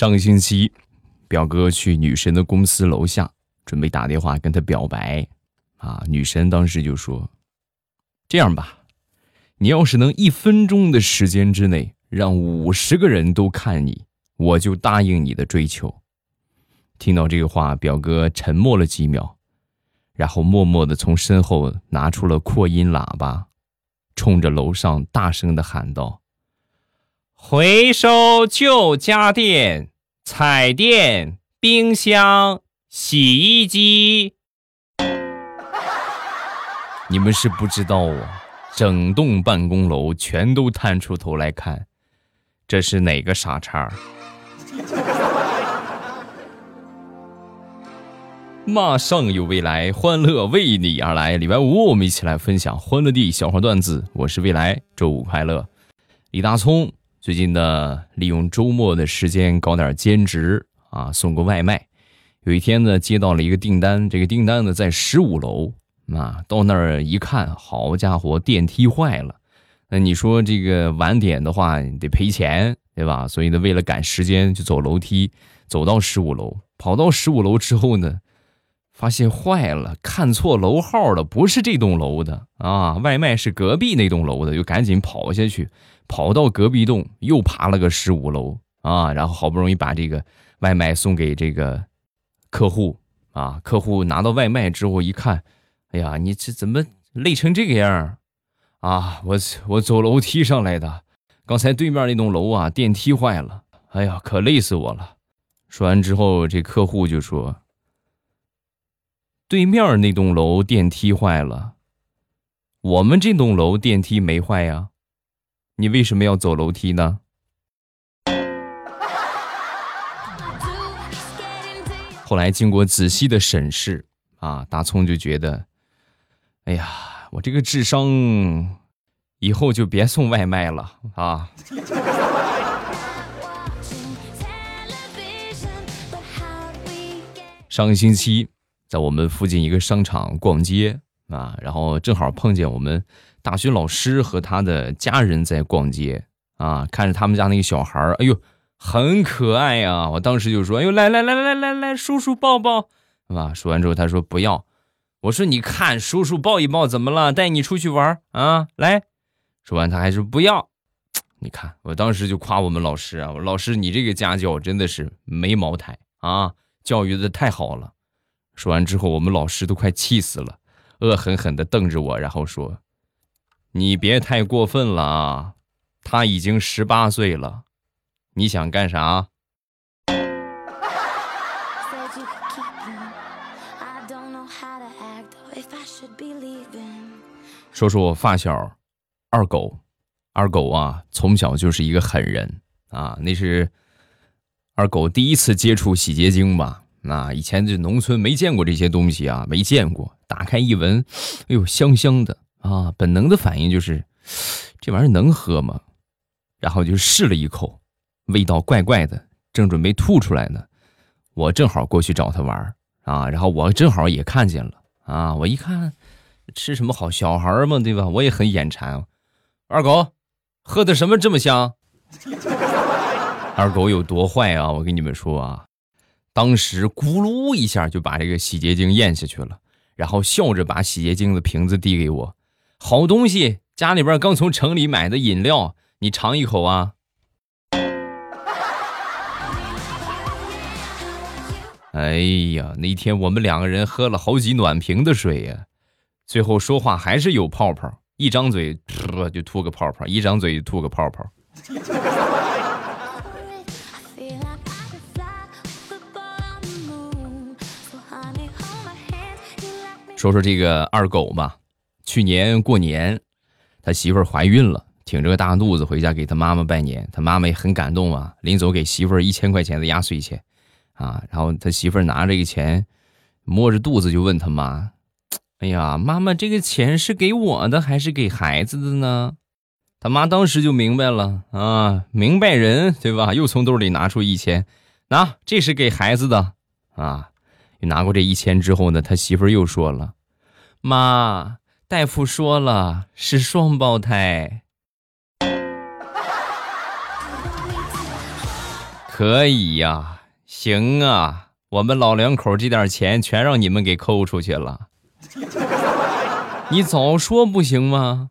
上个星期，表哥去女神的公司楼下，准备打电话跟她表白。啊，女神当时就说：“这样吧，你要是能一分钟的时间之内让五十个人都看你，我就答应你的追求。”听到这个话，表哥沉默了几秒，然后默默的从身后拿出了扩音喇叭，冲着楼上大声的喊道：“回收旧家电、彩电、冰箱、洗衣机。”你们是不知道啊，整栋办公楼全都探出头来看，这是哪个傻叉？马上有未来，欢乐为你而来。礼拜五，我们一起来分享欢乐地小花段子。我是未来，周五快乐。李大聪最近呢，利用周末的时间搞点兼职啊，送个外卖。有一天呢，接到了一个订单，这个订单呢在十五楼。啊，到那儿一看，好家伙，电梯坏了。那你说这个晚点的话得赔钱，对吧？所以呢，为了赶时间，就走楼梯，走到十五楼。跑到十五楼之后呢，发现坏了，看错楼号了，不是这栋楼的啊，外卖是隔壁那栋楼的，就赶紧跑下去，跑到隔壁栋，又爬了个十五楼啊，然后好不容易把这个外卖送给这个客户啊。客户拿到外卖之后一看。哎呀，你这怎么累成这个样啊？我我走楼梯上来的，刚才对面那栋楼啊电梯坏了，哎呀，可累死我了。说完之后，这客户就说：“对面那栋楼电梯坏了，我们这栋楼电梯没坏呀，你为什么要走楼梯呢？” 后来经过仔细的审视啊，大葱就觉得。哎呀，我这个智商，以后就别送外卖了啊！上个星期在我们附近一个商场逛街啊，然后正好碰见我们大学老师和他的家人在逛街啊，看着他们家那个小孩，哎呦，很可爱呀！我当时就说：“哎呦，来来来来来来，叔叔抱抱，是吧？”说完之后，他说：“不要。”我说：“你看，叔叔抱一抱，怎么了？带你出去玩啊！来，说完他还说不要。你看，我当时就夸我们老师啊，老师你这个家教真的是没茅台啊，教育的太好了。说完之后，我们老师都快气死了，恶狠狠地瞪着我，然后说：‘你别太过分了啊，他已经十八岁了，你想干啥？’”说说我发小二狗，二狗啊，从小就是一个狠人啊。那是二狗第一次接触洗洁精吧？那以前这农村没见过这些东西啊，没见过。打开一闻，哎呦，香香的啊！本能的反应就是这玩意儿能喝吗？然后就试了一口，味道怪怪的，正准备吐出来呢。我正好过去找他玩啊，然后我正好也看见了啊，我一看。吃什么好？小孩嘛，对吧？我也很眼馋。二狗，喝的什么这么香？二狗有多坏啊？我跟你们说啊，当时咕噜一下就把这个洗洁精咽下去了，然后笑着把洗洁精的瓶子递给我。好东西，家里边刚从城里买的饮料，你尝一口啊。哎呀，那天我们两个人喝了好几暖瓶的水呀。最后说话还是有泡泡，一张嘴就吐个泡泡，一张嘴就吐个泡泡。说说这个二狗吧，去年过年，他媳妇儿怀孕了，挺着个大肚子回家给他妈妈拜年，他妈妈也很感动啊，临走给媳妇儿一千块钱的压岁钱，啊，然后他媳妇儿拿这个钱，摸着肚子就问他妈。哎呀，妈妈，这个钱是给我的还是给孩子的呢？他妈当时就明白了啊，明白人对吧？又从兜里拿出一千，拿，这是给孩子的啊。拿过这一千之后呢，他媳妇又说了：“妈，大夫说了是双胞胎。”可以呀，行啊，我们老两口这点钱全让你们给抠出去了。你早说不行吗？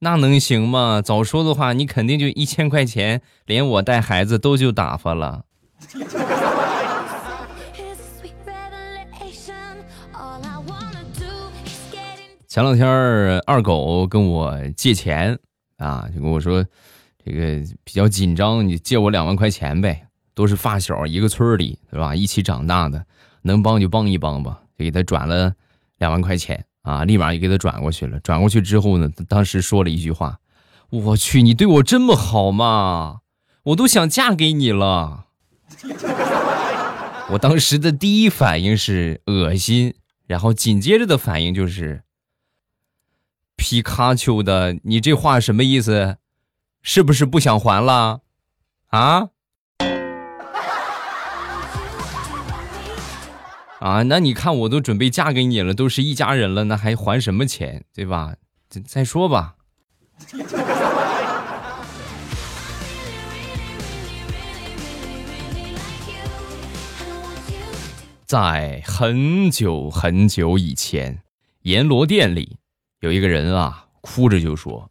那能行吗？早说的话，你肯定就一千块钱，连我带孩子都就打发了。前两天二狗跟我借钱啊，就跟我说，这个比较紧张，你借我两万块钱呗。都是发小，一个村里，对吧？一起长大的，能帮就帮一帮吧。就给他转了两万块钱啊，立马就给他转过去了。转过去之后呢，他当时说了一句话：“我去，你对我这么好吗？我都想嫁给你了。”我当时的第一反应是恶心，然后紧接着的反应就是。皮卡丘的，你这话什么意思？是不是不想还了？啊？啊？那你看，我都准备嫁给你了，都是一家人了，那还还什么钱？对吧？再再说吧。在很久很久以前，阎罗殿里。有一个人啊，哭着就说：“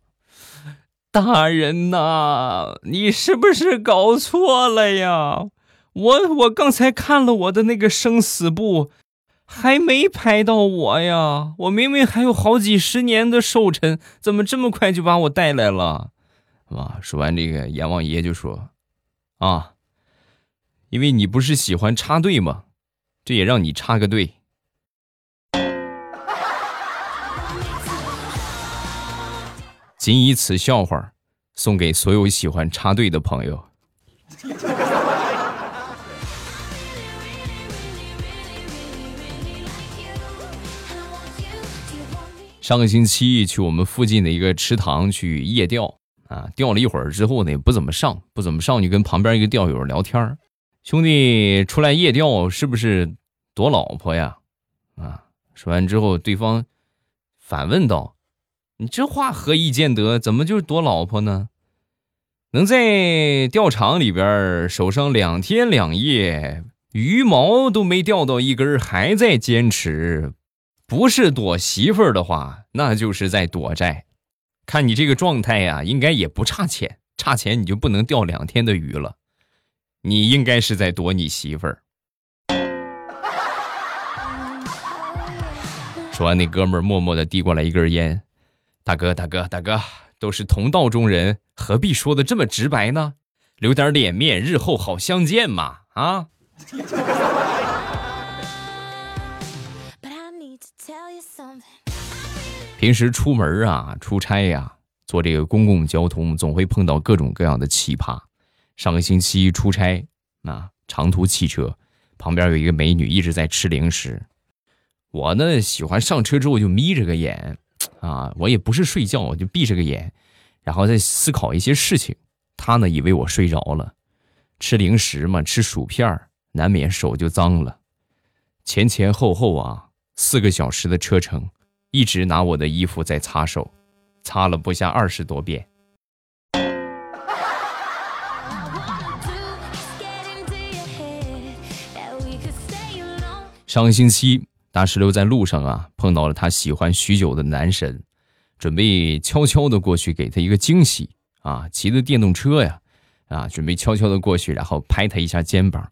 大人呐，你是不是搞错了呀？我我刚才看了我的那个生死簿，还没拍到我呀。我明明还有好几十年的寿辰，怎么这么快就把我带来了？”啊，说完这个，阎王爷就说：“啊，因为你不是喜欢插队吗？这也让你插个队。”仅以此笑话送给所有喜欢插队的朋友。上个星期去我们附近的一个池塘去夜钓啊，钓了一会儿之后呢，也不怎么上，不怎么上，就跟旁边一个钓友聊天兄弟，出来夜钓是不是躲老婆呀？啊，说完之后，对方反问道。你这话何以见得？怎么就是躲老婆呢？能在钓场里边守上两天两夜，鱼毛都没钓到一根，还在坚持，不是躲媳妇儿的话，那就是在躲债。看你这个状态呀，应该也不差钱，差钱你就不能钓两天的鱼了。你应该是在躲你媳妇儿。说完，那哥们儿默默的递过来一根烟。大哥，大哥，大哥，都是同道中人，何必说的这么直白呢？留点脸面，日后好相见嘛！啊！平时出门啊，出差呀，坐这个公共交通，总会碰到各种各样的奇葩。上个星期出差啊，长途汽车，旁边有一个美女一直在吃零食，我呢喜欢上车之后就眯着个眼。啊，我也不是睡觉，我就闭着个眼，然后在思考一些事情。他呢，以为我睡着了，吃零食嘛，吃薯片儿难免手就脏了。前前后后啊，四个小时的车程，一直拿我的衣服在擦手，擦了不下二十多遍。上个星期。大石榴在路上啊，碰到了他喜欢许久的男神，准备悄悄的过去给他一个惊喜啊！骑着电动车呀，啊，准备悄悄的过去，然后拍他一下肩膀。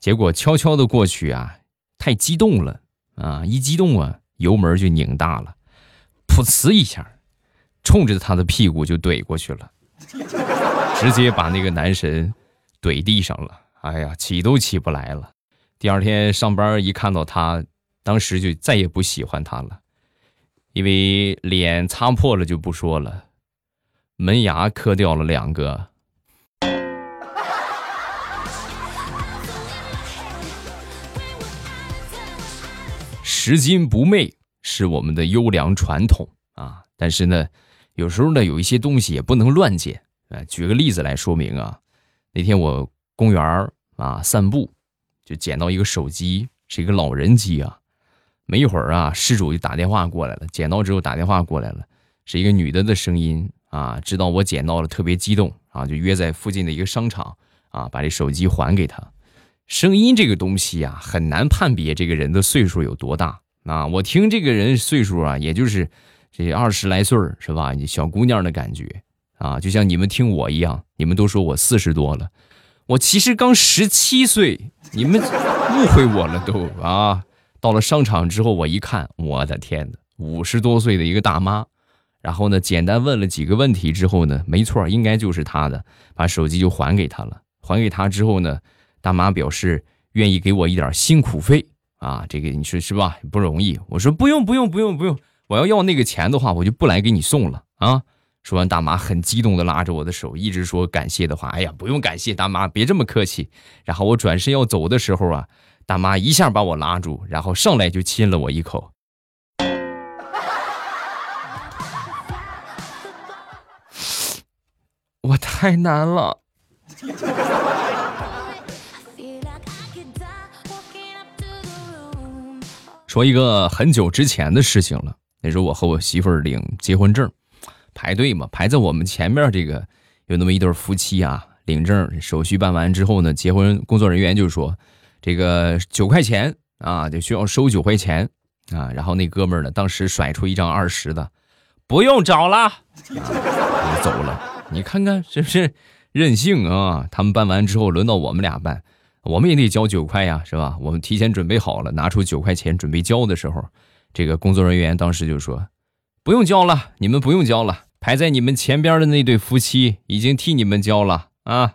结果悄悄的过去啊，太激动了啊！一激动啊，油门就拧大了，噗呲一下，冲着他的屁股就怼过去了，直接把那个男神怼地上了。哎呀，起都起不来了。第二天上班一看到他。当时就再也不喜欢他了，因为脸擦破了就不说了，门牙磕掉了两个。拾金不昧是我们的优良传统啊，但是呢，有时候呢，有一些东西也不能乱捡啊。举个例子来说明啊，那天我公园啊散步，就捡到一个手机，是一个老人机啊。没一会儿啊，失主就打电话过来了。捡到之后打电话过来了，是一个女的的声音啊。知道我捡到了，特别激动啊，就约在附近的一个商场啊，把这手机还给他。声音这个东西呀，很难判别这个人的岁数有多大啊。我听这个人岁数啊，也就是这二十来岁是吧？小姑娘的感觉啊，就像你们听我一样，你们都说我四十多了，我其实刚十七岁，你们误会我了都啊。到了商场之后，我一看，我的天哪，五十多岁的一个大妈。然后呢，简单问了几个问题之后呢，没错，应该就是她的，把手机就还给她了。还给她之后呢，大妈表示愿意给我一点辛苦费啊，这个你说是吧？不容易。我说不用不用不用不用，我要要那个钱的话，我就不来给你送了啊。说完，大妈很激动的拉着我的手，一直说感谢的话。哎呀，不用感谢，大妈别这么客气。然后我转身要走的时候啊，大妈一下把我拉住，然后上来就亲了我一口。我太难了。说一个很久之前的事情了，那时候我和我媳妇儿领结婚证，排队嘛，排在我们前面这个有那么一对夫妻啊，领证手续办完之后呢，结婚工作人员就说这个九块钱啊，就需要收九块钱啊，然后那哥们儿呢，当时甩出一张二十的，不用找了，走了。你看看是不是任性啊？他们办完之后，轮到我们俩办，我们也得交九块呀，是吧？我们提前准备好了，拿出九块钱准备交的时候，这个工作人员当时就说：“不用交了，你们不用交了，排在你们前边的那对夫妻已经替你们交了啊。”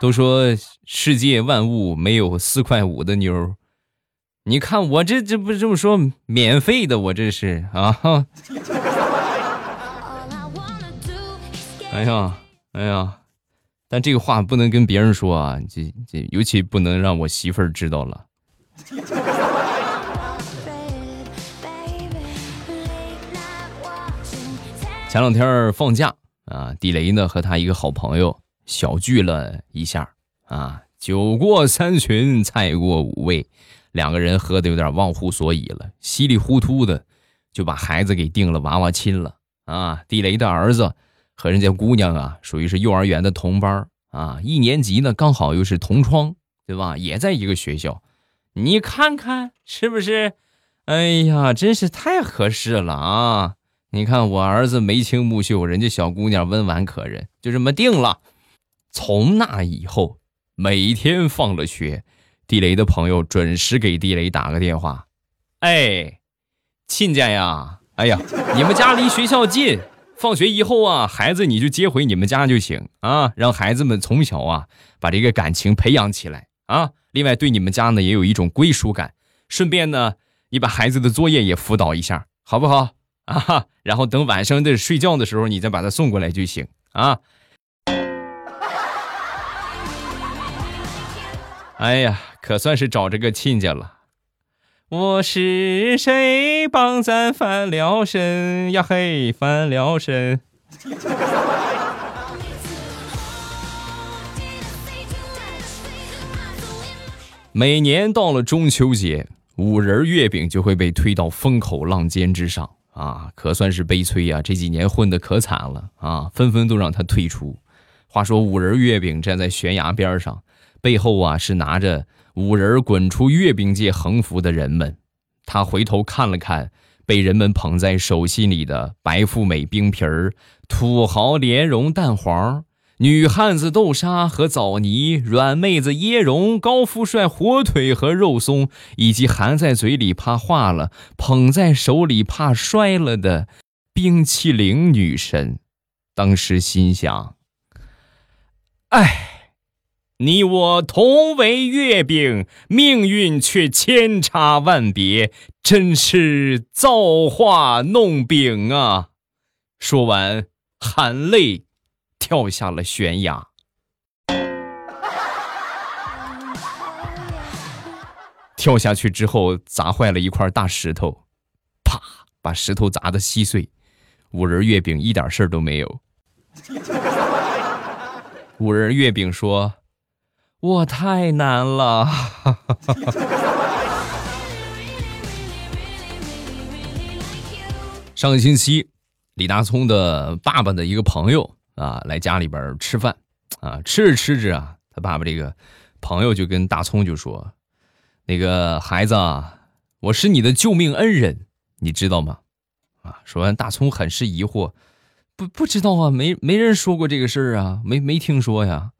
都说世界万物没有四块五的妞。你看我这这不这么说免费的，我这是啊！哎呀哎呀，但这个话不能跟别人说啊，这这尤其不能让我媳妇儿知道了。前两天放假啊，地雷呢和他一个好朋友小聚了一下啊，酒过三巡，菜过五味。两个人喝的有点忘乎所以了，稀里糊涂的就把孩子给定了娃娃亲了啊！地雷的儿子和人家姑娘啊，属于是幼儿园的同班啊，一年级呢，刚好又是同窗，对吧？也在一个学校，你看看是不是？哎呀，真是太合适了啊！你看我儿子眉清目秀，人家小姑娘温婉可人，就这么定了。从那以后，每天放了学。地雷的朋友准时给地雷打个电话，哎，亲家呀，哎呀，你们家离学校近，放学以后啊，孩子你就接回你们家就行啊，让孩子们从小啊把这个感情培养起来啊。另外对你们家呢也有一种归属感，顺便呢你把孩子的作业也辅导一下，好不好啊？然后等晚上的睡觉的时候，你再把他送过来就行啊。哎呀。可算是找着个亲家了。我是谁帮咱翻了身呀？嘿，翻了身。每年到了中秋节，五仁月饼就会被推到风口浪尖之上啊！可算是悲催呀！这几年混的可惨了啊，纷纷都让他退出。话说五仁月饼站在悬崖边上，背后啊是拿着。五人滚出月饼界横幅的人们，他回头看了看被人们捧在手心里的白富美冰皮儿、土豪莲蓉蛋黄、女汉子豆沙和枣泥、软妹子椰蓉、高富帅火腿和肉松，以及含在嘴里怕化了、捧在手里怕摔了的冰淇淋女神，当时心想：哎。你我同为月饼，命运却千差万别，真是造化弄饼啊！说完，含泪跳下了悬崖。跳下去之后，砸坏了一块大石头，啪，把石头砸得稀碎。五仁月饼一点事儿都没有。五仁月饼说。我太难了。上个星期，李大聪的爸爸的一个朋友啊来家里边吃饭啊，吃着吃着啊，他爸爸这个朋友就跟大聪就说：“那个孩子，啊我是你的救命恩人，你知道吗？”啊，说完，大聪很是疑惑，不不知道啊，没没人说过这个事儿啊，没没听说呀。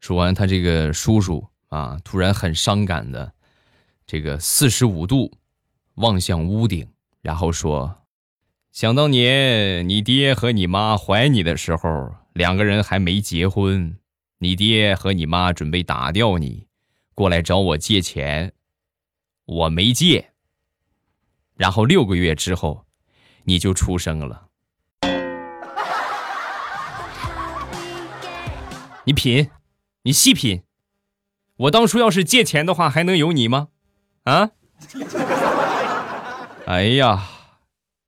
说完，他这个叔叔啊，突然很伤感的，这个四十五度望向屋顶，然后说：“想当年你爹和你妈怀你的时候，两个人还没结婚，你爹和你妈准备打掉你，过来找我借钱，我没借。然后六个月之后。”你就出生了，你品，你细品，我当初要是借钱的话，还能有你吗？啊？哎呀，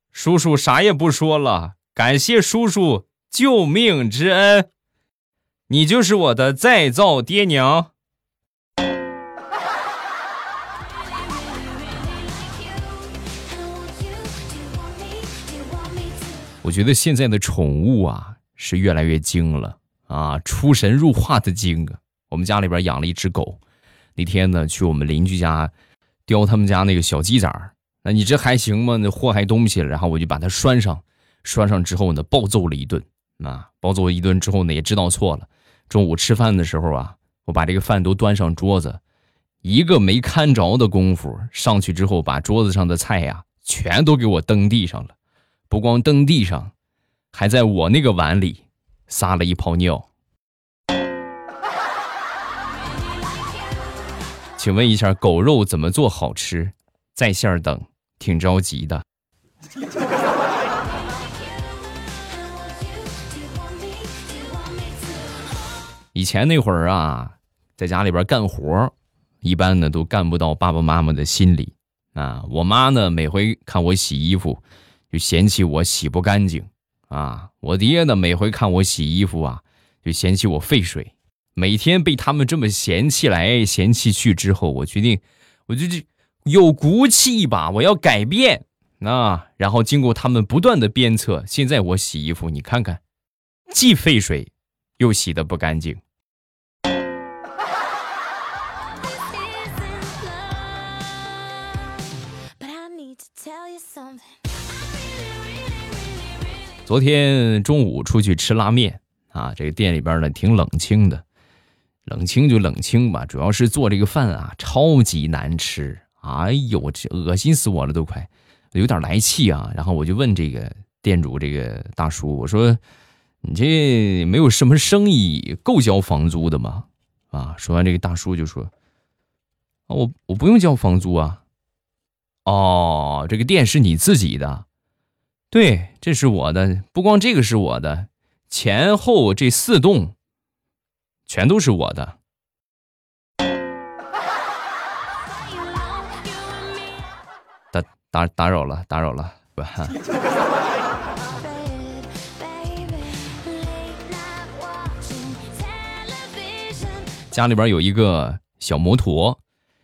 叔叔啥也不说了，感谢叔叔救命之恩，你就是我的再造爹娘。我觉得现在的宠物啊是越来越精了啊，出神入化的精啊！我们家里边养了一只狗，那天呢去我们邻居家叼他们家那个小鸡崽儿，那你这还行吗？那祸害东西了，然后我就把它拴上，拴上之后呢暴揍了一顿啊，暴揍一顿之后呢也知道错了。中午吃饭的时候啊，我把这个饭都端上桌子，一个没看着的功夫上去之后，把桌子上的菜呀全都给我蹬地上了。不光蹬地上，还在我那个碗里撒了一泡尿。请问一下，狗肉怎么做好吃？在线等，挺着急的。以前那会儿啊，在家里边干活，一般呢都干不到爸爸妈妈的心里啊。我妈呢，每回看我洗衣服。就嫌弃我洗不干净，啊！我爹呢，每回看我洗衣服啊，就嫌弃我费水。每天被他们这么嫌弃来嫌弃去之后，我决定，我就就有骨气一把，我要改变啊！然后经过他们不断的鞭策，现在我洗衣服，你看看，既费水，又洗的不干净。昨天中午出去吃拉面啊，这个店里边呢挺冷清的，冷清就冷清吧，主要是做这个饭啊超级难吃，哎呦，这恶心死我了都快，有点来气啊。然后我就问这个店主这个大叔，我说你这没有什么生意够交房租的吗？啊，说完这个大叔就说，我我不用交房租啊，哦，这个店是你自己的。对，这是我的，不光这个是我的，前后这四栋全都是我的。打打打扰了，打扰了，不。家里边有一个小摩托，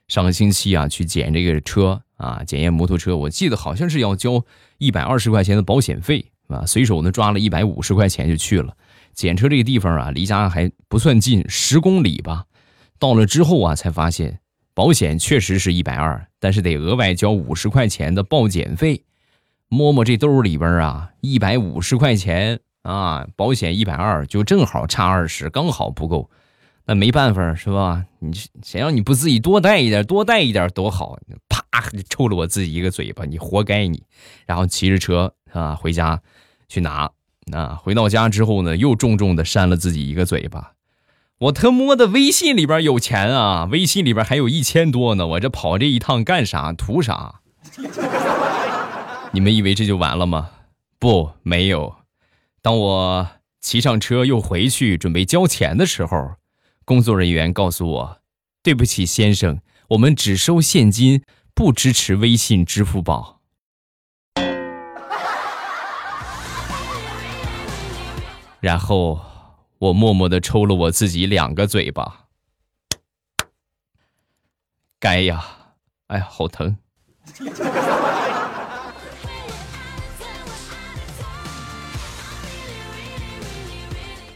上个星期啊去捡这个车啊，检验摩托车，我记得好像是要交。一百二十块钱的保险费啊，随手呢抓了一百五十块钱就去了。检车这个地方啊，离家还不算近，十公里吧。到了之后啊，才发现保险确实是一百二，但是得额外交五十块钱的报检费。摸摸这兜里边啊，一百五十块钱啊，保险一百二，就正好差二十，刚好不够。那没办法是吧？你谁让你不自己多带一点，多带一点多好。啪，抽了我自己一个嘴巴，你活该你。然后骑着车啊回家去拿，啊回到家之后呢，又重重的扇了自己一个嘴巴。我他妈的微信里边有钱啊，微信里边还有一千多呢，我这跑这一趟干啥？图啥？你们以为这就完了吗？不，没有。当我骑上车又回去准备交钱的时候。工作人员告诉我：“对不起，先生，我们只收现金，不支持微信、支付宝。”然后我默默的抽了我自己两个嘴巴。该呀，哎呀，好疼！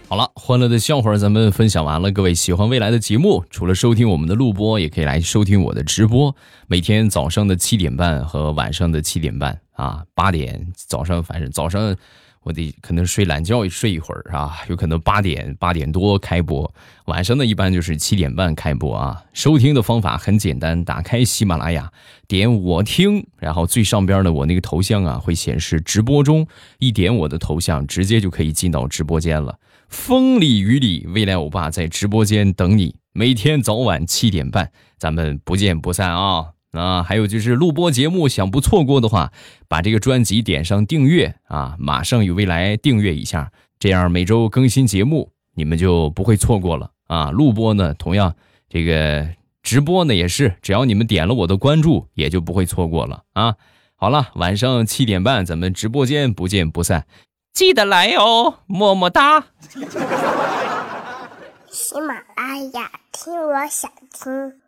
好了，欢乐的笑话咱们分享完了。各位喜欢未来的节目，除了收听我们的录播，也可以来收听我的直播。每天早上的七点半和晚上的七点半啊，八点早上，反正早上。我得可能睡懒觉睡一会儿啊，有可能八点八点多开播，晚上呢一般就是七点半开播啊。收听的方法很简单，打开喜马拉雅，点我听，然后最上边的我那个头像啊会显示直播中，一点我的头像，直接就可以进到直播间了。风里雨里，未来欧巴在直播间等你，每天早晚七点半，咱们不见不散啊。啊，还有就是录播节目，想不错过的话，把这个专辑点上订阅啊，马上与未来订阅一下，这样每周更新节目，你们就不会错过了啊。录播呢，同样这个直播呢也是，只要你们点了我的关注，也就不会错过了啊。好了，晚上七点半咱们直播间不见不散，记得来哦，么么哒。喜马拉雅听，我想听。